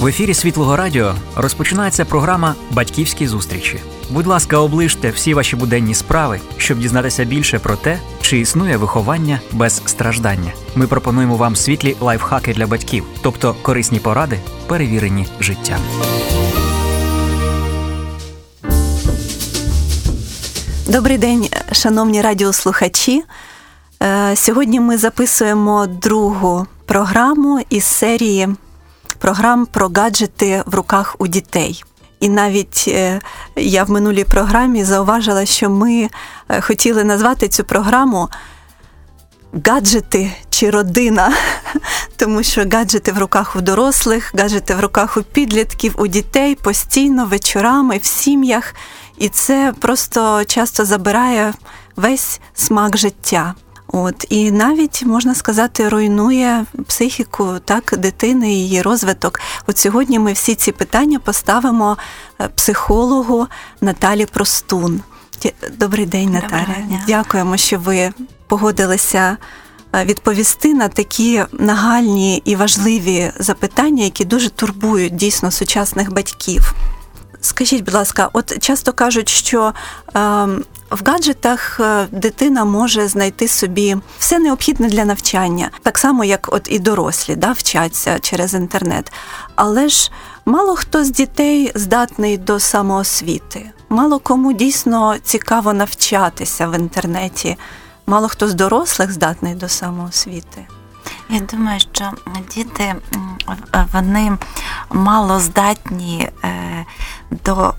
В ефірі Світлого Радіо розпочинається програма Батьківські зустрічі. Будь ласка, оближте всі ваші буденні справи, щоб дізнатися більше про те, чи існує виховання без страждання. Ми пропонуємо вам світлі лайфхаки для батьків, тобто корисні поради, перевірені життям. Добрий день, шановні радіослухачі. Е, сьогодні ми записуємо другу програму із серії програм про гаджети в руках у дітей. І навіть е, я в минулій програмі зауважила, що ми е, хотіли назвати цю програму гаджети чи родина, тому що гаджети в руках у дорослих, гаджети в руках у підлітків, у дітей постійно вечорами в сім'ях, і це просто часто забирає весь смак життя. От і навіть можна сказати, руйнує психіку так дитини, її розвиток. От сьогодні ми всі ці питання поставимо е, психологу Наталі Простун. Добрий день, Наталя. Дякуємо, що ви погодилися е, відповісти на такі нагальні і важливі запитання, які дуже турбують дійсно сучасних батьків. Скажіть, будь ласка, от часто кажуть, що е, в гаджетах е, дитина може знайти собі все необхідне для навчання, так само, як от і дорослі да, вчаться через інтернет. Але ж мало хто з дітей здатний до самоосвіти, мало кому дійсно цікаво навчатися в інтернеті, мало хто з дорослих здатний до самоосвіти. Я думаю, що діти вони мало здатні е, до,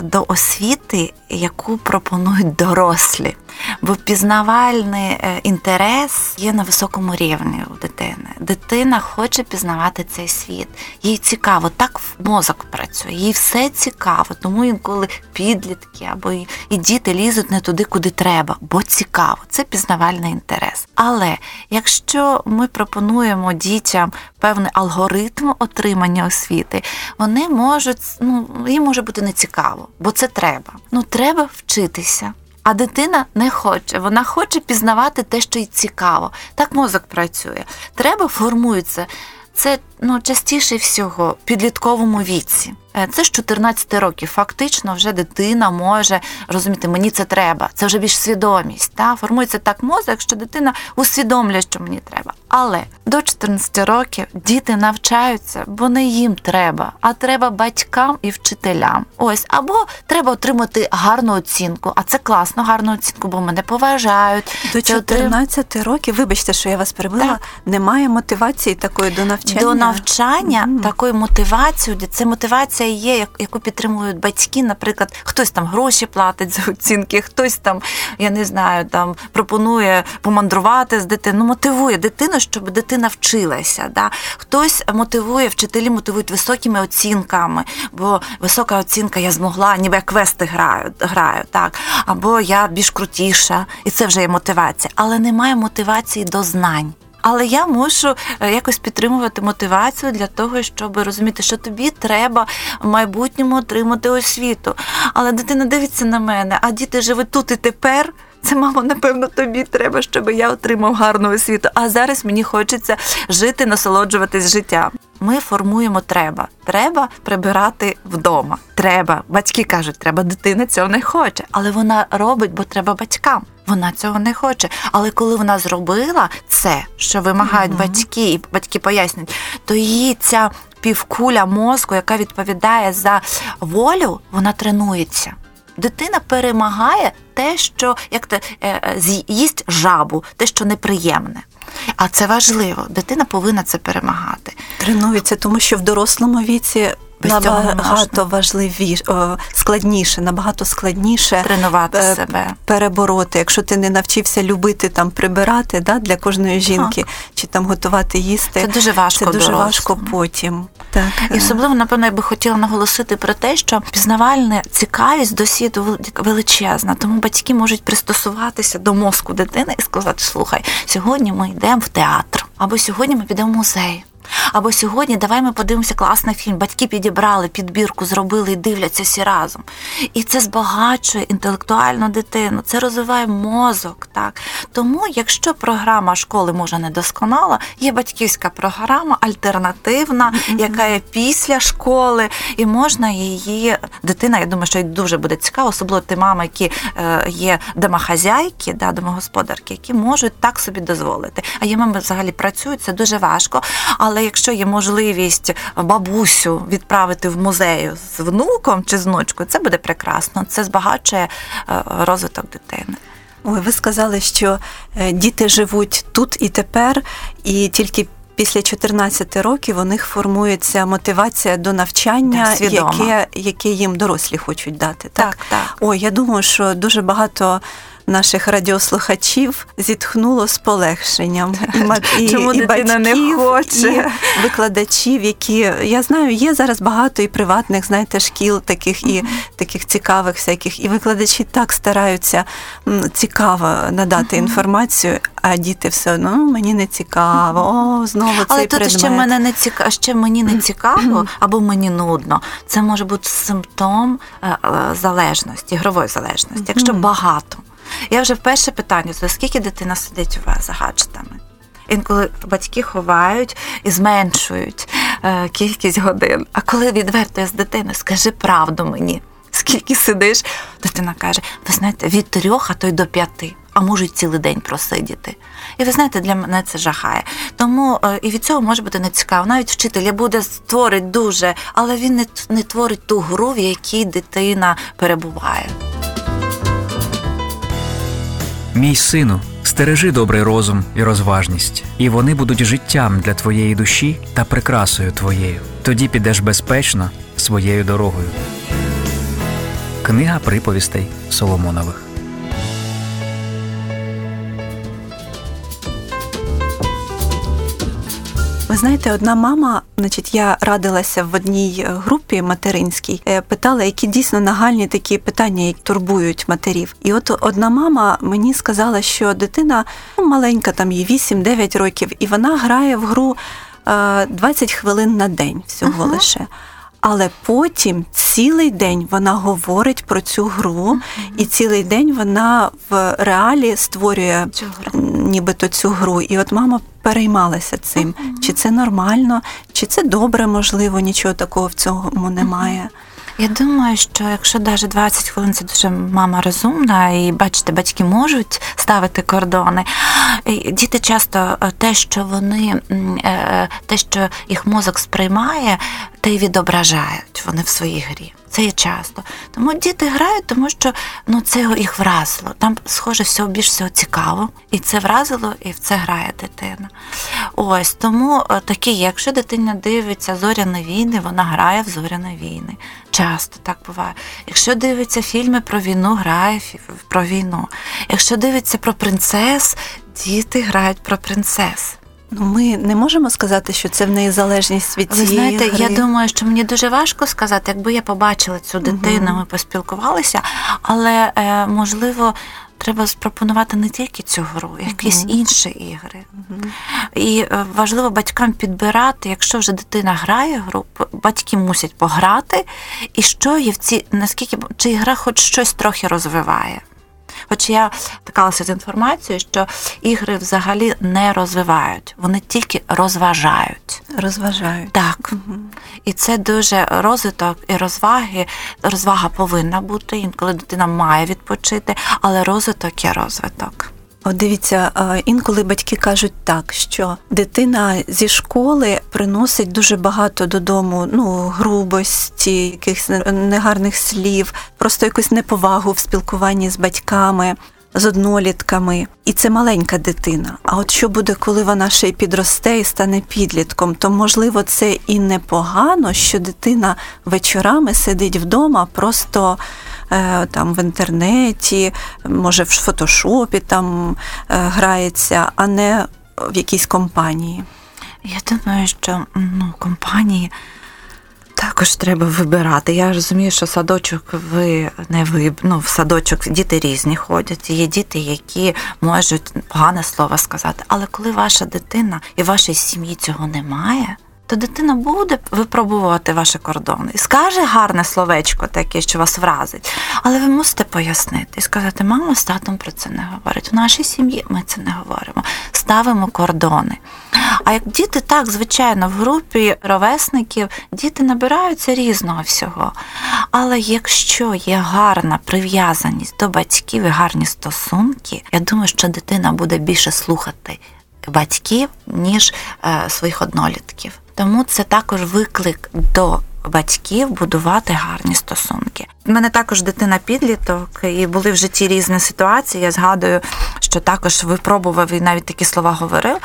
до освіти, яку пропонують дорослі. Бо пізнавальний е, інтерес є на високому рівні у дитини. Дитина хоче пізнавати цей світ. Їй цікаво, так мозок працює, їй все цікаво, тому інколи підлітки або і, і діти лізуть не туди, куди треба, бо цікаво. Це пізнавальний інтерес. Але якщо ми пропонуємо дітям певний алгоритм отримання освіти, вони можуть, ну їм може бути нецікаво, бо це треба. Ну треба вчитися. А дитина не хоче, вона хоче пізнавати те, що їй цікаво. Так мозок працює. Треба формується. Це ну, частіше всього в підлітковому віці. Е, це з 14 років. Фактично, вже дитина може розуміти, мені це треба. Це вже більш свідомість. Та? Формується так мозок, що дитина усвідомлює, що мені треба. Але до 14 років діти навчаються, бо не їм треба, а треба батькам і вчителям. Ось або треба отримати гарну оцінку. А це класно, гарну оцінку, бо мене поважають. До 14 отрим... років, вибачте, що я вас перебила, немає мотивації такої до навчання. До навчання mm. такої мотивації, це мотивація є, яку підтримують батьки. Наприклад, хтось там гроші платить за оцінки, хтось там, я не знаю, там пропонує помандрувати з дитиною, ну, мотивує дитину, щоб дитина вчилася. Да? Хтось мотивує, вчителі мотивують високими оцінками, бо висока оцінка я змогла, ніби як квести граю, граю, так, або я більш крутіша, і це вже є мотивація, але немає мотивації до знань. Але я мушу е, якось підтримувати мотивацію для того, щоб розуміти, що тобі треба в майбутньому отримати освіту. Але дитина дивиться на мене, а діти живуть тут і тепер. Це, мамо, напевно, тобі треба, щоб я отримав гарну освіту. А зараз мені хочеться жити, насолоджуватись життям. Ми формуємо треба. Треба прибирати вдома. Треба. Батьки кажуть, треба дитина цього не хоче, але вона робить, бо треба батькам. Вона цього не хоче. Але коли вона зробила це, що вимагають mm-hmm. батьки, і батьки пояснюють, то її ця півкуля мозку, яка відповідає за волю, вона тренується. Дитина перемагає те, що як те, з'їсть їсть жабу, те, що неприємне. А це важливо. Дитина повинна це перемагати. Тренується, тому що в дорослому віці без набагато важливіше, складніше, набагато складніше тренувати е, себе, перебороти. Якщо ти не навчився любити там прибирати да, для кожної жінки, так. чи там готувати їсти, це дуже важко. Це дуже важко потім. Так. І особливо, напевно, я би хотіла наголосити про те, що пізнавальна цікавість до світу величезна, тому батьки можуть пристосуватися до мозку дитини і сказати: слухай, сьогодні ми йдемо в театр, або сьогодні ми підемо в музей. Або сьогодні давай ми подивимося класний фільм. Батьки підібрали підбірку, зробили і дивляться всі разом. І це збагачує інтелектуальну дитину, це розвиває мозок. Так тому, якщо програма школи може не досконала, є батьківська програма альтернативна, mm-hmm. яка є після школи, і можна її дитина. Я думаю, що й дуже буде цікаво, особливо ті мами, які е, є домохазяйки, да, домогосподарки, які можуть так собі дозволити. А є мами взагалі працюють, це дуже важко. Але якщо є можливість бабусю відправити в музею з внуком чи з внучкою, це буде прекрасно. Це збагачує е, розвиток дитини. Ой, ви сказали, що е, діти живуть тут і тепер, і тільки після 14 років у них формується мотивація до навчання, так, яке яке їм дорослі хочуть дати. Так, так. так. Ой, я думаю, що дуже багато наших радіослухачів зітхнуло з полегшенням і, Чому і батьків, не хоче? і викладачів, які я знаю, є зараз багато і приватних, знаєте, шкіл таких і таких цікавих всяких. І викладачі так стараються цікаво надати інформацію, а діти все одно ну, мені не цікаво. О, знову цей Але предмет. тут ще мене не цікаво, ще мені не цікаво або мені нудно. Це може бути симптом е, е, залежності, ігрової залежності, якщо багато. Я вже вперше питання, за скільки дитина сидить у вас за гаджетами? Інколи батьки ховають і зменшують е, кількість годин. А коли відверто я з дитиною, скажи правду мені, скільки сидиш, дитина каже: ви знаєте, від трьох, а то й до п'яти, а можуть цілий день просидіти. І ви знаєте, для мене це жахає. Тому е, і від цього може бути нецікаво. Навіть вчитель буде створить дуже, але він не, не творить ту гру, в якій дитина перебуває. Мій сину, стережи добрий розум і розважність, і вони будуть життям для твоєї душі та прикрасою твоєю. Тоді підеш безпечно своєю дорогою. Книга приповістей Соломонових. Знаєте, одна мама, значить, я радилася в одній е, групі материнській, е, питала, які дійсно нагальні такі питання, які турбують матерів. І от одна мама мені сказала, що дитина ну, маленька, там їй 8-9 років, і вона грає в гру 20 е, хвилин на день всього ага. лише. Але потім цілий день вона говорить про цю гру, mm-hmm. і цілий день вона в реалі створює цю нібито цю гру. І от мама переймалася цим. Чи це нормально, чи це добре, можливо, нічого такого в цьому немає. Я думаю, що якщо навіть 20 хвилин це дуже мама розумна, і бачите, батьки можуть ставити кордони. Діти часто е, те, що вони е, те, що їх мозок сприймає, те й відображають вони в своїй грі. Це є часто. Тому діти грають, тому що ну це їх вразило. Там, схоже, всього більш всього цікаво, і це вразило, і в це грає дитина. Ось тому е, такі, якщо дитина дивиться зоряні війни, вона грає в зоряні війни. Часто так буває. Якщо дивиться фільми про війну, грає про війну. Якщо дивиться про принцес, діти грають про принцес. Ну, ми не можемо сказати, що це в неї залежність від цієї Ви знаєте, гри. я думаю, що мені дуже важко сказати, якби я побачила цю дитину, угу. ми поспілкувалися, але е, можливо. Треба спропонувати не тільки цю гру, якісь uh-huh. інші ігри. Uh-huh. І е, важливо батькам підбирати, якщо вже дитина грає гру, батьки мусять пограти, і що є в ці, наскільки чи гра хоч щось трохи розвиває. Хоч я стикалася з інформацією, що ігри взагалі не розвивають, вони тільки розважають. Розважають. Так. Угу. І це дуже розвиток і розваги. Розвага повинна бути, інколи дитина має відпочити, але розвиток є розвиток. От дивіться, інколи батьки кажуть так, що дитина зі школи приносить дуже багато додому ну, грубості, якихось негарних слів, просто якусь неповагу в спілкуванні з батьками. З однолітками, і це маленька дитина. А от що буде, коли вона ще й підросте і стане підлітком, то можливо це і непогано, що дитина вечорами сидить вдома, просто Е, там в інтернеті, може в фотошопі там е, грається, а не в якійсь компанії. Я думаю, що ну, компанії Також треба вибирати. Я розумію, що садочок ви не ви ну, в садочок діти різні ходять. Є діти, які можуть погане слово сказати. Але коли ваша дитина і вашій сім'ї цього немає, то дитина буде випробувати ваші кордони і скаже гарне словечко, таке, що вас вразить. Але ви мусите пояснити і сказати, мама з татом про це не говорить. В нашій сім'ї ми це не говоримо. Ставимо кордони. А як діти так, звичайно, в групі ровесників діти набираються різного всього. Але якщо є гарна прив'язаність до батьків і гарні стосунки, я думаю, що дитина буде більше слухати батьків, ніж е, своїх однолітків. Тому це також виклик до батьків будувати гарні стосунки. У мене також дитина підліток, і були в житті різні ситуації. Я згадую, що також випробував і навіть такі слова говорив.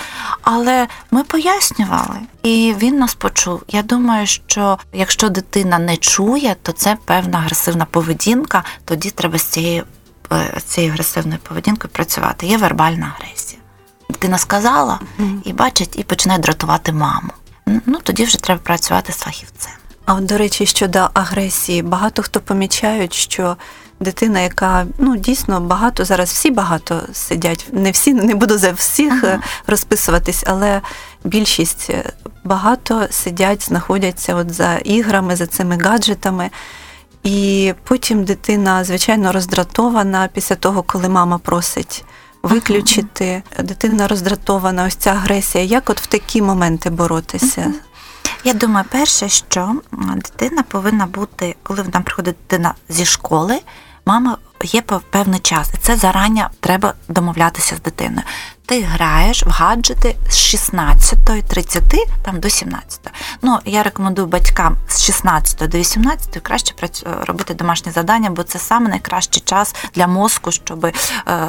Але ми пояснювали, і він нас почув. Я думаю, що якщо дитина не чує, то це певна агресивна поведінка. Тоді треба з цією е, цією агресивною поведінкою працювати. Є вербальна агресія. Дитина сказала і бачить, і починає дратувати маму. Ну тоді вже треба працювати з фахівцем. А от, до речі, щодо агресії, багато хто помічають, що дитина, яка ну дійсно багато зараз всі багато сидять, не всі не буду за всіх ага. розписуватись, але більшість е, багато сидять, знаходяться от за іграми, за цими гаджетами. І потім дитина, звичайно, роздратована після того, коли мама просить виключити. Дитина роздратована, ось ця агресія. Як от в такі моменти боротися? Я думаю, перше, що дитина повинна бути, коли нам приходить дитина зі школи, мама є певний час, і це зарання треба домовлятися з дитиною. Ти граєш в гаджети з 16.30 там до 17. Ну я рекомендую батькам з 16 до 18 краще робити домашні завдання, бо це саме найкращий час для мозку, щоб е, е,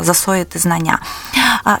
засоїти знання.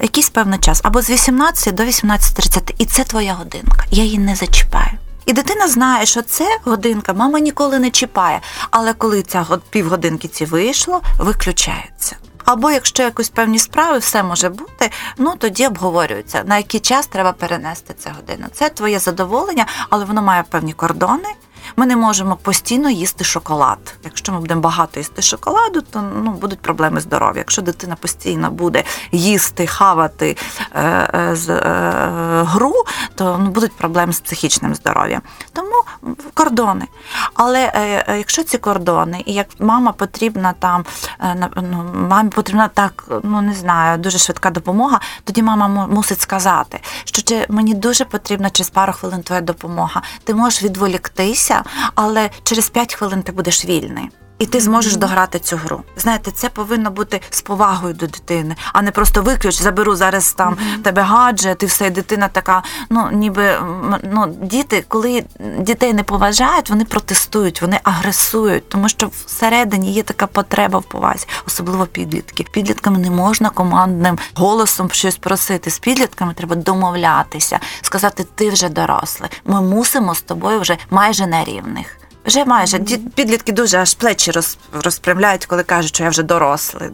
Якийсь певний час або з 18 до 18.30. і це твоя годинка. Я її не зачіпаю. І дитина знає, що це годинка, мама ніколи не чіпає. Але коли ця півгодинки ці вийшло, виключається. Або якщо якось певні справи, все може бути, ну тоді обговорюється, на який час треба перенести це годину. Це твоє задоволення, але воно має певні кордони. Ми не можемо постійно їсти шоколад. Якщо ми будемо багато їсти шоколаду, то ну, будуть проблеми здоров'я. Якщо дитина постійно буде їсти, хавати е, е, з, е, гру, то ну, будуть проблеми з психічним здоров'ям. Тому кордони. Але е, е, якщо ці кордони, і як мама потрібна там, е, ну, мамі потрібна так, ну не знаю, дуже швидка допомога, тоді мама мусить сказати, що чи мені дуже потрібна через пару хвилин твоя допомога. Ти можеш відволіктися, але через 5 хвилин ти будеш вільний і ти зможеш дограти цю гру. Знаєте, це повинно бути з повагою до дитини, а не просто виключ, заберу зараз там тебе гаджет, і все, і дитина така. Ну ніби ну діти, коли дітей не поважають, вони протестують, вони агресують, тому що всередині є така потреба в повазі, особливо підлітки. Підлітками не можна командним голосом щось просити. З підлітками треба домовлятися, сказати, ти вже дорослий. Ми мусимо з тобою вже майже на рівних. Вже майже підлітки дуже аж плечі розпрямляють, коли кажуть, що я вже дорослий.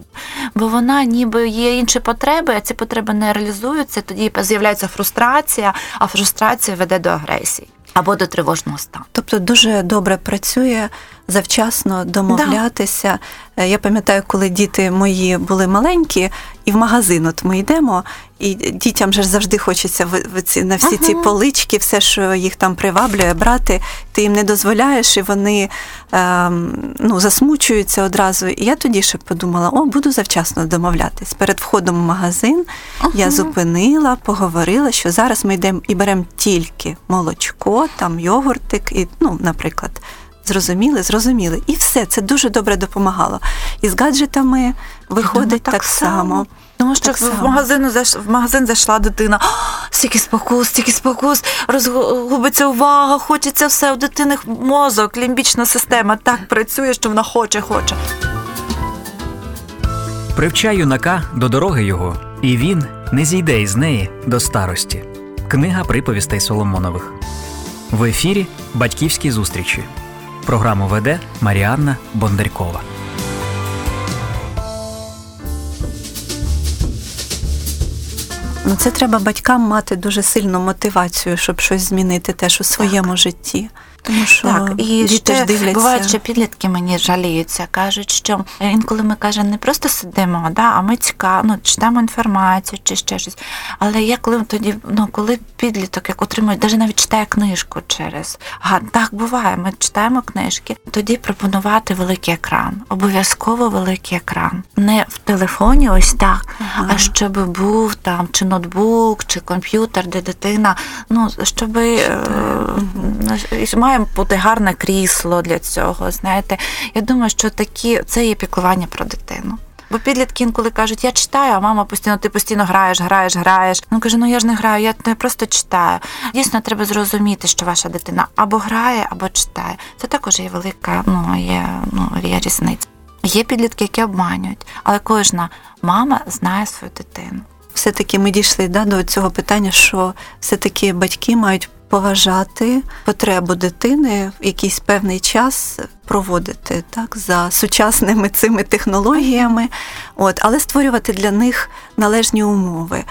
Бо вона ніби є інші потреби, а ці потреби не реалізуються, тоді з'являється фрустрація, а фрустрація веде до агресії або до тривожного стану. Тобто дуже добре працює завчасно домовлятися. Да. Я пам'ятаю, коли діти мої були маленькі, і в магазин от ми йдемо, і дітям же завжди хочеться на всі ці полички, все, що їх там приваблює, брати. Ти їм не дозволяєш, і вони ем, ну, засмучуються одразу. І я тоді ще подумала: о, буду завчасно домовлятись. Перед входом в магазин я зупинила, поговорила, що зараз ми йдемо і беремо тільки молочко, там йогуртик, і, ну, наприклад. Зрозуміли, зрозуміли. І все, це дуже добре допомагало. І з гаджетами виходить так, так само. Тому що так в магазину заш в магазин зайшла дитина, стільки спокус, стільки спокус, розгубиться увага, хочеться все у дитини мозок, лімбічна система так працює, що вона хоче, хоче. Привчай юнака до дороги його, і він не зійде із неї до старості. Книга приповістей Соломонових. В ефірі Батьківські зустрічі. Програму веде Маріанна Бондарькова. Ну це треба батькам мати дуже сильну мотивацію, щоб щось змінити теж у своєму так. житті. Тому що так, і діти ще дивляться. бувають, що підлітки мені жаліються, кажуть, що інколи ми кажемо, не просто сидимо, да, а ми цікаво, ну, читаємо інформацію чи ще щось. Але я коли тоді, ну коли підліток як отримує, навіть навіть читає книжку через а так буває. Ми читаємо книжки, тоді пропонувати великий екран, обов'язково великий екран, не в телефоні, ось так, ага. а щоб був там чи ноутбук, чи комп'ютер, де дитина, ну щоб. Е, має бути гарне крісло для цього. Знаєте, я думаю, що такі це є піклування про дитину. Бо підлітки інколи кажуть, я читаю, а мама постійно, ти постійно граєш, граєш, граєш. Ну каже, ну я ж не граю, я не просто читаю. Дійсно, треба зрозуміти, що ваша дитина або грає, або читає. Це також є велика, ну є ну є різниця. Є підлітки, які обманюють, але кожна мама знає свою дитину. Все таки ми дійшли да, до цього питання, що все таки батьки мають поважати потребу дитини в якийсь певний час проводити так за сучасними цими технологіями, от, але створювати для них належні умови.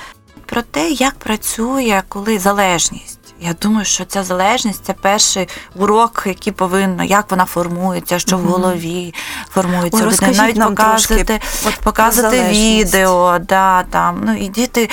Про те, як працює коли залежність. Я думаю, що ця залежність це перший урок, який повинно, як вона формується, що в голові формується. Ой, людина. Навіть нам показувати от показувати відео, да, там, ну і діти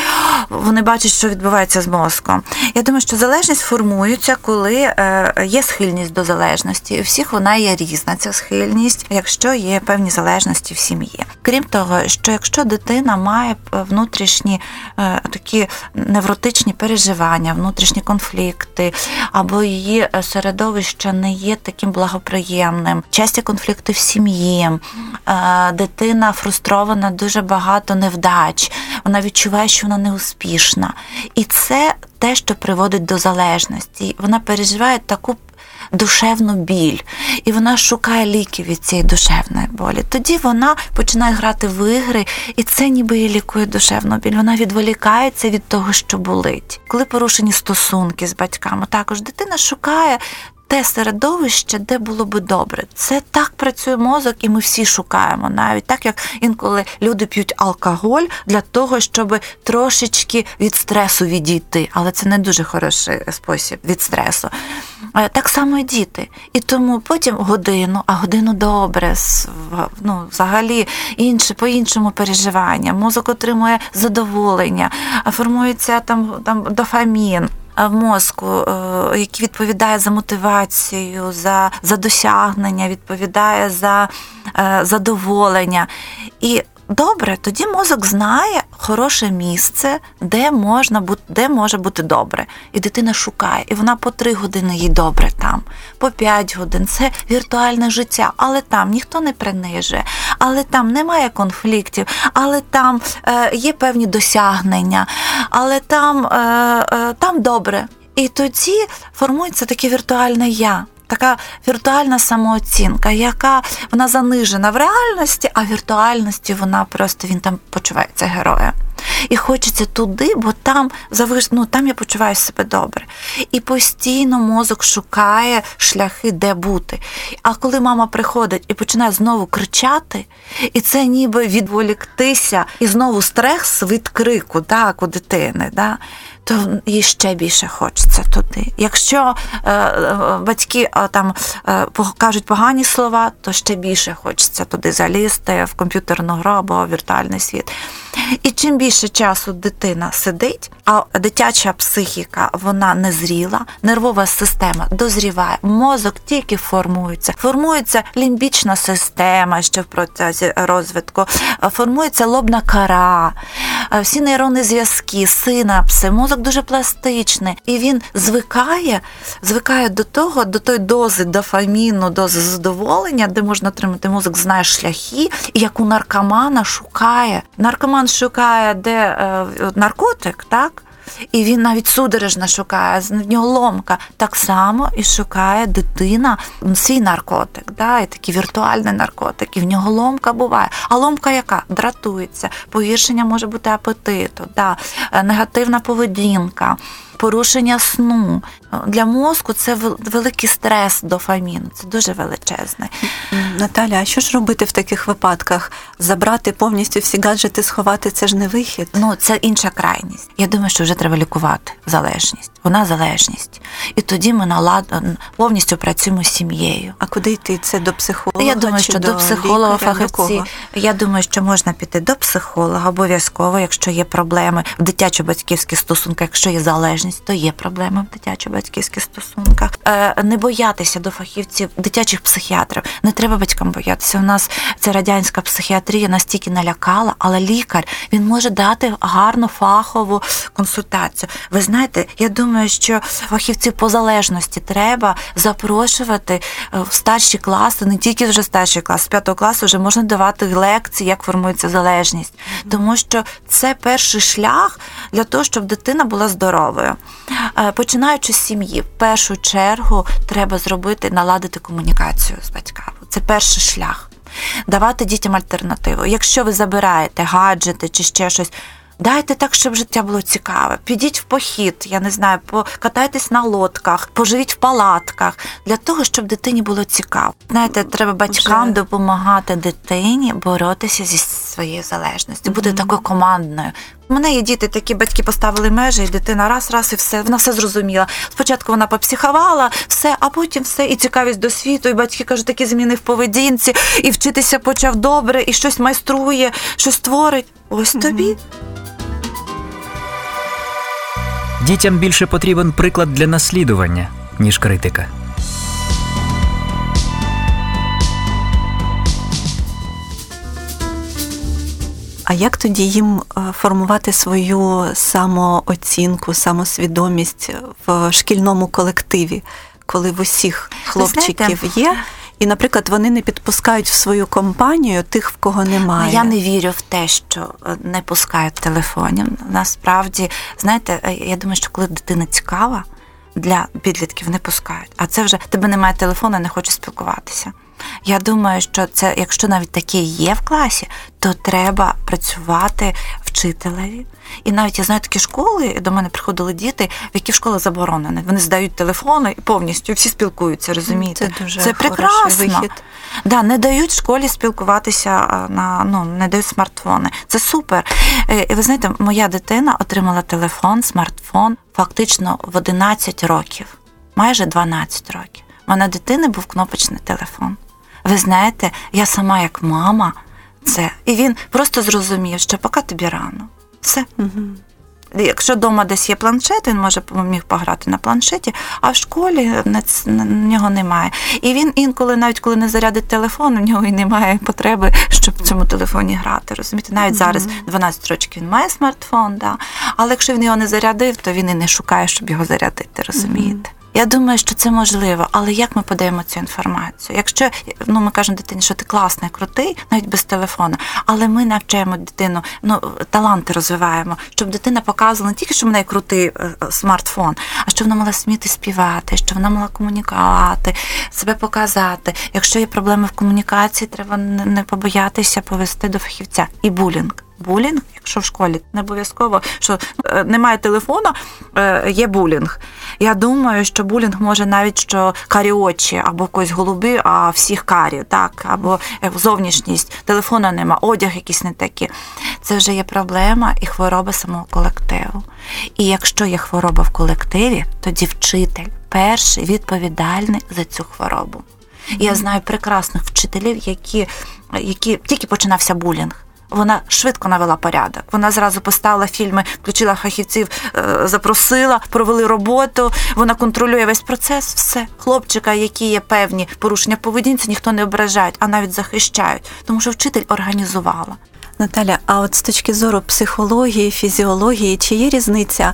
вони бачать, що відбувається з мозком. Я думаю, що залежність формується, коли е, є схильність до залежності. У всіх вона є різна, ця схильність, якщо є певні залежності в сім'ї. Крім того, що якщо дитина має внутрішні е, такі невротичні переживання, внутрішні конфлікти конфлікти, або її е, середовище не є таким благоприємним, часті конфлікти в сім'ї, е, дитина фрустрована, дуже багато невдач, вона відчуває, що вона неуспішна. І це те, що приводить до залежності. Вона переживає таку душевну біль, і вона шукає ліки від цієї душевної болі. Тоді вона починає грати в ігри, і це ніби її лікує душевну біль. Вона відволікається від того, що болить. Коли порушені стосунки з батьками, також дитина шукає те середовище, де було би добре. Це так працює мозок, і ми всі шукаємо, навіть так як інколи люди п'ють алкоголь для того, щоб трошечки від стресу відійти, але це не дуже хороший спосіб від стресу. Так само і діти. І тому потім годину, а годину добре, ну, взагалі інше по іншому переживання. Мозок отримує задоволення, формується там, там дофамін в мозку, е, який відповідає за мотивацію, за за досягнення, відповідає за е, задоволення. І Добре, тоді мозок знає хороше місце, де можна бути, де може бути добре. І дитина шукає, і вона по три години їй добре там, по п'ять годин. Це віртуальне життя, але там ніхто не принижує, але там немає конфліктів, але там е, є певні досягнення, але там, е, е, там добре. І тоді формується таке віртуальне я така віртуальна самооцінка, яка вона занижена в реальності, а в віртуальності вона просто він там почувається героєм. І хочеться туди, бо там ну, там я почуваю себе добре. І постійно мозок шукає шляхи, де бути. А коли мама приходить і починає знову кричати, і це ніби відволіктися, і знову стрес від крику, так, у дитини. Да? То їй ще більше хочеться туди. Якщо е, е батьки е, там е, кажуть погані слова, то ще більше хочеться туди залізти в комп'ютерну гру або віртуальний світ. І чим більше часу дитина сидить, а дитяча психіка вона не зріла, нервова система дозріває, мозок тільки формується. Формується лімбічна система ще в процесі розвитку, формується лобна кара, всі нейронні зв'язки, синапси, мозок дуже пластичний, і він звикає, звикає до того, до тої дози дофаміну, дози задоволення, де можна отримати мозок, знає шляхи, як у наркомана шукає. Наркоман шукає, де е, наркотик, так? І він навіть судорожно шукає, в нього ломка. Так само і шукає дитина свій наркотик, да, і такий віртуальний наркотик. І в нього ломка буває. А ломка яка? Дратується, погіршення може бути апетиту, да, е, негативна поведінка. порушення сну. Для мозку це великий стрес дофаміну, це дуже величезний. Наталя, а що ж робити в таких випадках? Забрати повністю всі гаджети, сховати це ж не вихід? Ну, це інша крайність. Я думаю, що вже треба лікувати залежність. Вона залежність. І тоді ми налад... повністю працюємо з сім'єю. А куди йти? Це до психолога? Я думаю, чи що до, до психолога фахівці. Я думаю, що можна піти до психолога обов'язково, якщо є проблеми в дитячо-батьківських стосунках, якщо є залежність, то є проблеми в дитячо-батьківських стосунках. Е, не боятися до фахівців, дитячих психіатрів. Не треба батькам боятися. У нас ця радянська психіатрія настільки налякала, але лікар він може дати гарну фахову консультацію. Ви знаєте, я думаю, що фахівців по залежності треба запрошувати е, в старші класи, не тільки вже старший клас, з п'ятого класу вже можна давати лекції, як формується залежність, тому що це перший шлях для того, щоб дитина була здоровою. Е, починаючи з сім'ї, в першу чергу треба зробити наладити комунікацію з батьками. Це перший шлях. Давати дітям альтернативу. Якщо ви забираєте гаджети чи ще щось. Дайте так, щоб життя було цікаве. Підіть в похід, я не знаю, покатайтесь на лодках, поживіть в палатках для того, щоб дитині було цікаво. Знаєте, треба батькам Вже... допомагати дитині боротися зі своєю залежністю, бути mm-hmm. такою командною. У мене є діти, такі батьки поставили межі, і дитина раз, раз і все. Вона все зрозуміла. Спочатку вона попсихувала, все, а потім все, і цікавість до світу, і батьки кажуть, такі зміни в поведінці, і вчитися почав добре, і щось майструє, щось творить. Ось тобі. Дітям більше потрібен приклад для наслідування, ніж критика. А як тоді їм е, формувати свою самооцінку, самосвідомість в шкільному колективі, коли в усіх хлопчиків є? І, наприклад, вони не підпускають в свою компанію тих, в кого немає. Я не вірю в те, що е, не пускають телефонів. Насправді, знаєте, е, я думаю, що коли дитина цікава, для підлітків не пускають. А це вже тебе немає телефону, не хочу спілкуватися. Я думаю, що це, якщо навіть таке є в класі, то треба працювати вчителеві. І навіть я знаю такі школи, до мене приходили діти, в які школа заборонені. Вони здають телефони і повністю всі спілкуються, розумієте? Це дуже це прекрасно. Вихід. Да, Не дають школі спілкуватися на ну не дають смартфони. Це супер. Е, і ви знаєте, моя дитина отримала телефон, смартфон фактично в 11 років, майже 12 років. У мене дитини був кнопочний телефон. Ви знаєте, я сама як мама, це. І він просто зрозумів, що поки тобі рано. Все. Угу. Якщо вдома десь є планшет, він може міг пограти на планшеті, а в школі на нього немає. І він інколи, навіть коли не зарядить телефон, у нього і немає потреби, щоб в цьому телефоні грати. Розумієте, навіть mm-hmm. зараз 12 років він має смартфон, да. але якщо він його не зарядив, то він і не шукає, щоб його зарядити. Розумієте? Mm-hmm. Я думаю, що це можливо, але як ми подаємо цю інформацію? Якщо ну ми кажемо дитині, що ти класний, крутий, навіть без телефону, але ми навчаємо дитину, ну таланти розвиваємо, щоб дитина показувала не тільки, що в неї крутий е, смартфон, а що вона мала сміти співати, що вона мала комунікувати, себе показати. Якщо є проблеми в комунікації, треба не побоятися повести до фахівця і булінг булінг, якщо в школі не обов'язково, що е, немає телефону, е, є булінг. Я думаю, що булінг може навіть що карі очі, або когось голуби, а всіх карі, так, або е, зовнішність, телефона нема, одяг якийсь не такий. Це вже є проблема і хвороба самого колективу. І якщо є хвороба в колективі, тоді вчитель перший відповідальний за цю хворобу. Я знаю прекрасних вчителів, які, які тільки починався булінг. Вона швидко навела порядок. Вона зразу поставила фільми, включила фахівців, е, запросила, провели роботу. Вона контролює весь процес. Все хлопчика, які є певні порушення поведінці, ніхто не ображає, а навіть захищають, тому що вчитель організувала. Наталя, а от з точки зору психології, фізіології, чи є різниця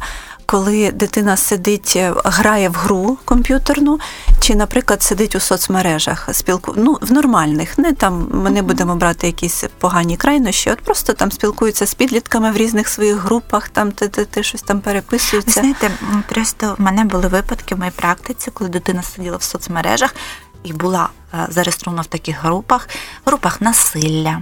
коли дитина сидить, е, грає в гру комп'ютерну, чи, наприклад, сидить у соцмережах, спілку... ну, в нормальних, не там ми не будемо брати якісь погані крайнощі, от просто там спілкуються з підлітками в різних своїх групах, там ти, ти, ти щось там переписуються. Знаєте, просто в мене були випадки в моїй практиці, коли дитина сиділа в соцмережах і була е, зареєстрована в таких групах, групах насилля.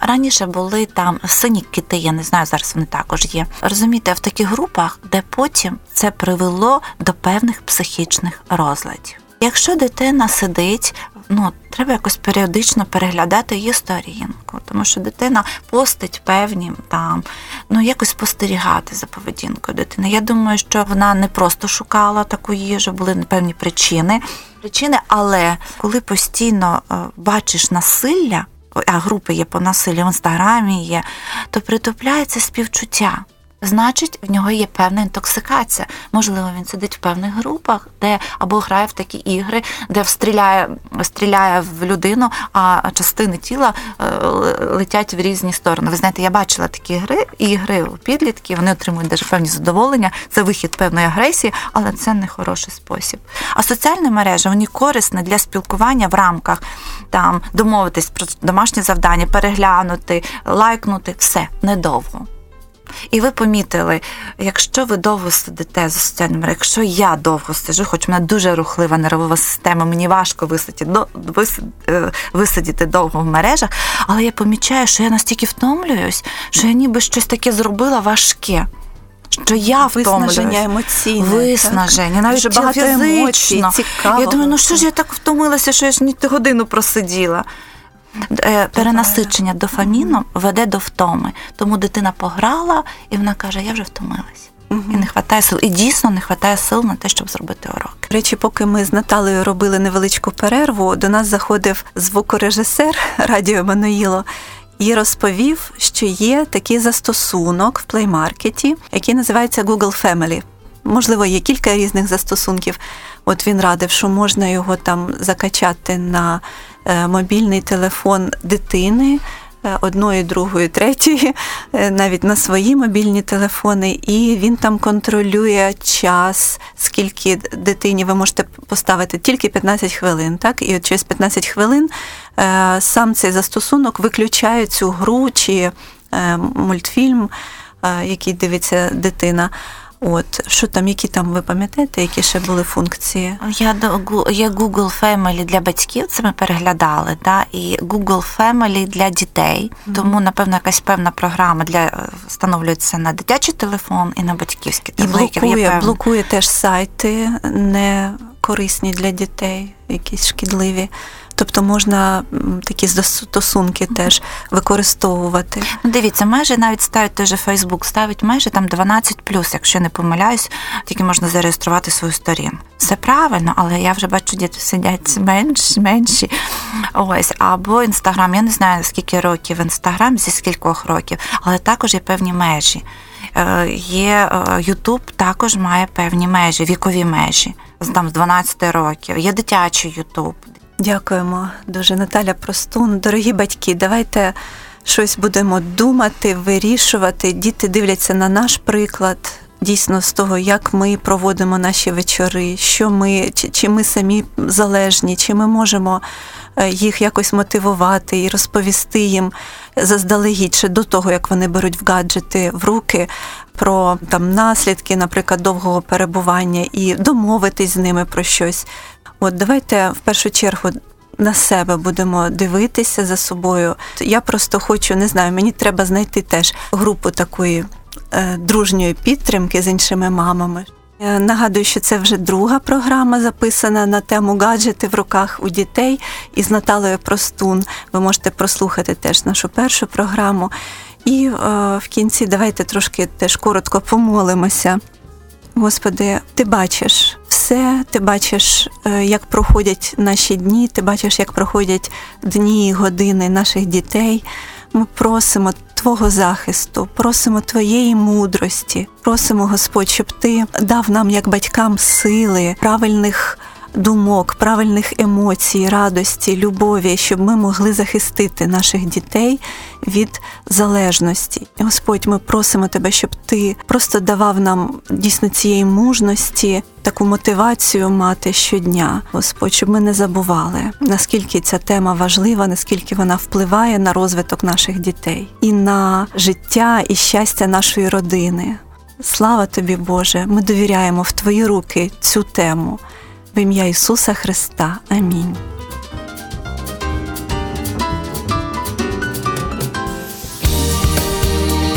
Раніше були там сині кити, я не знаю, зараз вони також є. Розумієте, в таких групах, де потім це привело до певних психічних розладів. Якщо дитина сидить, ну треба якось періодично переглядати її сторінку, тому що дитина постить певні там, ну якось спостерігати за поведінкою дитини. Я думаю, що вона не просто шукала таку їжу, були певні причини. Причини, але коли постійно е, бачиш насилля, а групи є по насиллю в інстаграмі є, то притупляється співчуття значить в нього є певна інтоксикація. Можливо, він сидить в певних групах, де або грає в такі ігри, де стріляє, стріляє в людину, а частини тіла е, летять в різні сторони. Ви знаєте, я бачила такі гри, ігри у підлітків, вони отримують даже певні задоволення, це вихід певної агресії, але це не хороший спосіб. А соціальні мережі вони корисні для спілкування в рамках там домовитись про домашнє завдання, переглянути, лайкнути все недовго. І ви помітили, якщо ви довго сидите за соціальними якщо я довго сиджу, хоч в мене дуже рухлива нервова система, мені важко висидіти, е, висидіти довго в мережах, але я помічаю, що я настільки втомлююсь, що я ніби щось таке зробила важке. Що я Виснаження емоційне. Виснаження, навіть Дуже багато емоцій, цікаво. Я думаю, ну що ж я так втомилася, що я ж ні годину просиділа. Е, перенасичення дофаміном веде до втоми. Тому дитина пограла, і вона каже: Я вже втомилась. І не вистачає сил. І дійсно не вистачає сил на те, щоб зробити урок. Речі, поки ми з Наталею робили невеличку перерву, до нас заходив звукорежисер Радіо Еммануїло і розповів, що є такий застосунок в плеймаркеті, який називається Google Family. Можливо, є кілька різних застосунків. От він радив, що можна його там закачати на Е, мобільний телефон дитини. Е, одної, другої, третьої, е, навіть на свої мобільні телефони, і він там контролює час, скільки дитині ви можете поставити тільки 15 хвилин. Так, і от через 15 хвилин сам цей застосунок виключає цю гру чи мультфільм, який дивиться дитина. От що там, які там ви пам'ятаєте, які ще були функції? Я є Google Family для батьків, це ми переглядали, да, і Google Family для дітей. Mm-hmm. Тому, напевно, якась певна програма для е, встановлюється на дитячий телефон і на батьківський І блокує, блокує теж сайти не корисні для дітей, якісь шкідливі. Тобто можна такі стосунки теж використовувати. Ну, Дивіться, майже навіть ставить той же Фейсбук, ставить майже там 12 якщо не помиляюсь, тільки можна зареєструвати свою сторінку. Все правильно, але я вже бачу, діти сидять менш, менші. Ось, або інстаграм. Я не знаю, скільки років інстаграм, зі скількох років, але також є певні межі. Е, є Ютуб також має певні межі, вікові межі, там з 12 років. Є дитячий Ютуб, Дякуємо дуже, Наталя Простун. Дорогі батьки, давайте щось будемо думати, вирішувати. Діти дивляться на наш приклад. Дійсно, з того, як ми проводимо наші вечори, що ми, чи, чи ми самі залежні, чи ми можемо е, їх якось мотивувати і розповісти їм заздалегідь ще до того, як вони беруть в гаджети в руки про там наслідки, наприклад, довгого перебування, і домовитись з ними про щось. От давайте в першу чергу. На себе будемо дивитися за собою. Я просто хочу, не знаю, мені треба знайти теж групу такої е, дружньої підтримки з іншими мамами. Я нагадую, що це вже друга програма записана на тему гаджети в руках у дітей із Наталою Простун. Ви можете прослухати теж нашу першу програму. І е, в кінці давайте трошки теж коротко помолимося. Господи, ти бачиш все, ти бачиш, е, як проходять наші дні, ти бачиш, як проходять дні і години наших дітей. Ми просимо Твого захисту, просимо Твоєї мудрості, просимо, Господь, щоб Ти дав нам, як батькам, сили, правильних думок, правильних емоцій, радості, любові, щоб ми могли захистити наших дітей від залежності. Господь, ми просимо тебе, щоб ти просто давав нам дійсно цієї мужності, таку мотивацію мати щодня, Господь, щоб ми не забували, наскільки ця тема важлива, наскільки вона впливає на розвиток наших дітей і на життя і щастя нашої родини. Слава тобі, Боже! Ми довіряємо в Твої руки цю тему в ім'я Ісуса Христа. Амінь.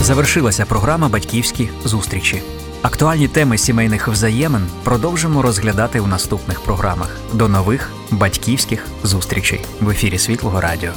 Завершилася програма Батьківські зустрічі. Актуальні теми сімейних взаємин продовжимо розглядати у наступних програмах. До нових батьківських зустрічей в ефірі Світлого Радіо.